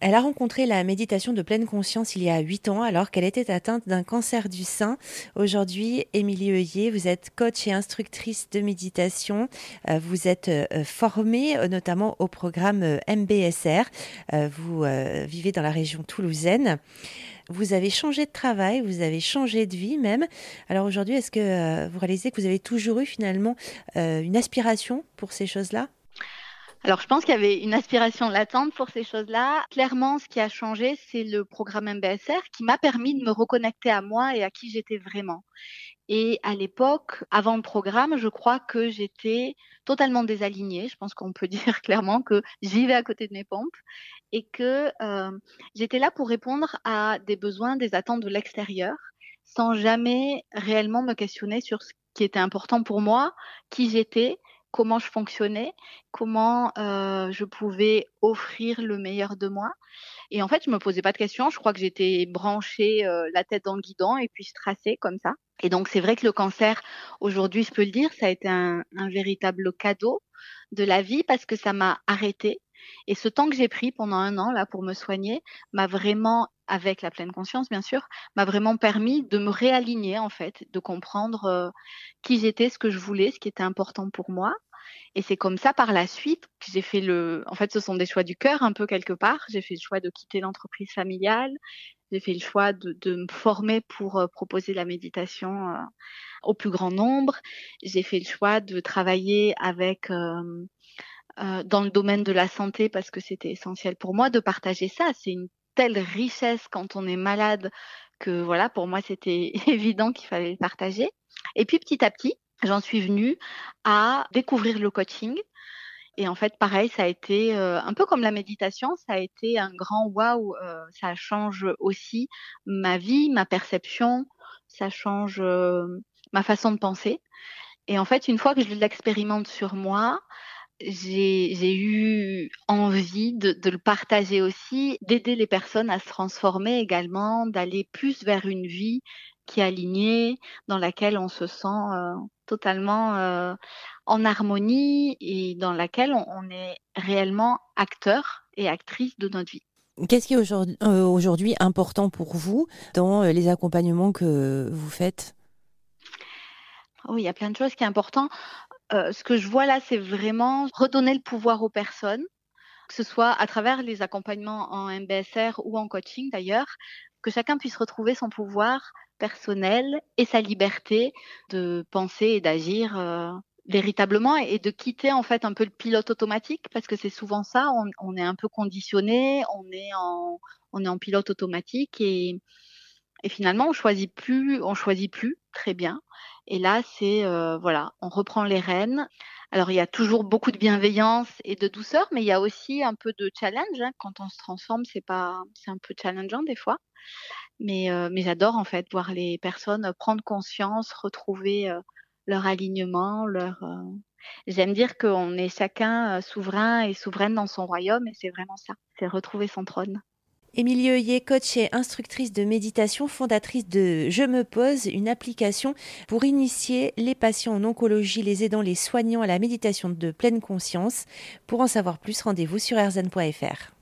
Elle a rencontré la méditation de pleine conscience il y a 8 ans alors qu'elle était atteinte d'un cancer du sein. Aujourd'hui, Émilie Heuillet, vous êtes coach et instructrice de méditation. Euh, vous êtes euh, formée euh, notamment au programme MBSR. Vous vivez dans la région toulousaine. Vous avez changé de travail, vous avez changé de vie même. Alors aujourd'hui, est-ce que vous réalisez que vous avez toujours eu finalement une aspiration pour ces choses-là? Alors, je pense qu'il y avait une aspiration latente pour ces choses-là. Clairement, ce qui a changé, c'est le programme MBSR qui m'a permis de me reconnecter à moi et à qui j'étais vraiment. Et à l'époque, avant le programme, je crois que j'étais totalement désalignée. Je pense qu'on peut dire clairement que j'y vais à côté de mes pompes et que euh, j'étais là pour répondre à des besoins, des attentes de l'extérieur, sans jamais réellement me questionner sur ce qui était important pour moi, qui j'étais comment je fonctionnais, comment euh, je pouvais offrir le meilleur de moi. Et en fait, je me posais pas de questions. Je crois que j'étais branchée euh, la tête dans le guidon et puis je traçais comme ça. Et donc, c'est vrai que le cancer, aujourd'hui, je peux le dire, ça a été un, un véritable cadeau de la vie parce que ça m'a arrêté. Et ce temps que j'ai pris pendant un an là pour me soigner m'a vraiment avec la pleine conscience, bien sûr, m'a vraiment permis de me réaligner, en fait, de comprendre euh, qui j'étais, ce que je voulais, ce qui était important pour moi. Et c'est comme ça, par la suite, que j'ai fait le. En fait, ce sont des choix du cœur, un peu quelque part. J'ai fait le choix de quitter l'entreprise familiale. J'ai fait le choix de, de me former pour euh, proposer la méditation euh, au plus grand nombre. J'ai fait le choix de travailler avec. dans le domaine de la santé parce que c'était essentiel pour moi de partager ça. C'est une telle richesse quand on est malade que voilà, pour moi, c'était évident qu'il fallait le partager. Et puis petit à petit, j'en suis venue à découvrir le coaching. Et en fait, pareil, ça a été euh, un peu comme la méditation, ça a été un grand waouh. Euh, ça change aussi ma vie, ma perception, ça change euh, ma façon de penser. Et en fait, une fois que je l'expérimente sur moi, j'ai eu envie de, de, le partager aussi, d'aider les personnes à se transformer également, d'aller plus vers une vie qui est alignée, dans laquelle on se sent euh, totalement euh, en harmonie et dans laquelle on, on, est réellement acteur et actrice de notre vie. Qu'est-ce qui est aujourd'hui euh, important pour vous dans les accompagnements que vous faites? Oui, il y a plein de choses qui sont importantes. Euh, ce que je vois là, c'est vraiment redonner le pouvoir aux personnes, que ce soit à travers les accompagnements en MBSR ou en coaching d'ailleurs, que chacun puisse retrouver son pouvoir personnel et sa liberté de penser et d'agir euh, véritablement et de quitter en fait un peu le pilote automatique parce que c'est souvent ça, on, est un peu conditionné, on est en, on est en pilote automatique et, et finalement on choisit plus, on choisit plus très bien. Et là, c'est euh, voilà, on reprend les rênes. Alors il y a toujours beaucoup de bienveillance et de douceur, mais il y a aussi un peu de challenge. Hein. Quand on se transforme, c'est un peu challengeant des fois. Mais euh, j'adore en fait voir les personnes prendre conscience, retrouver euh, leur alignement, leur. J'aime dire qu'on est chacun souverain et souveraine dans son royaume, et c'est vraiment ça, c'est retrouver son trône. Émilie Heuillet, coach et instructrice de méditation, fondatrice de Je me pose, une application pour initier les patients en oncologie, les aidants, les soignants à la méditation de pleine conscience. Pour en savoir plus, rendez-vous sur erzen.fr.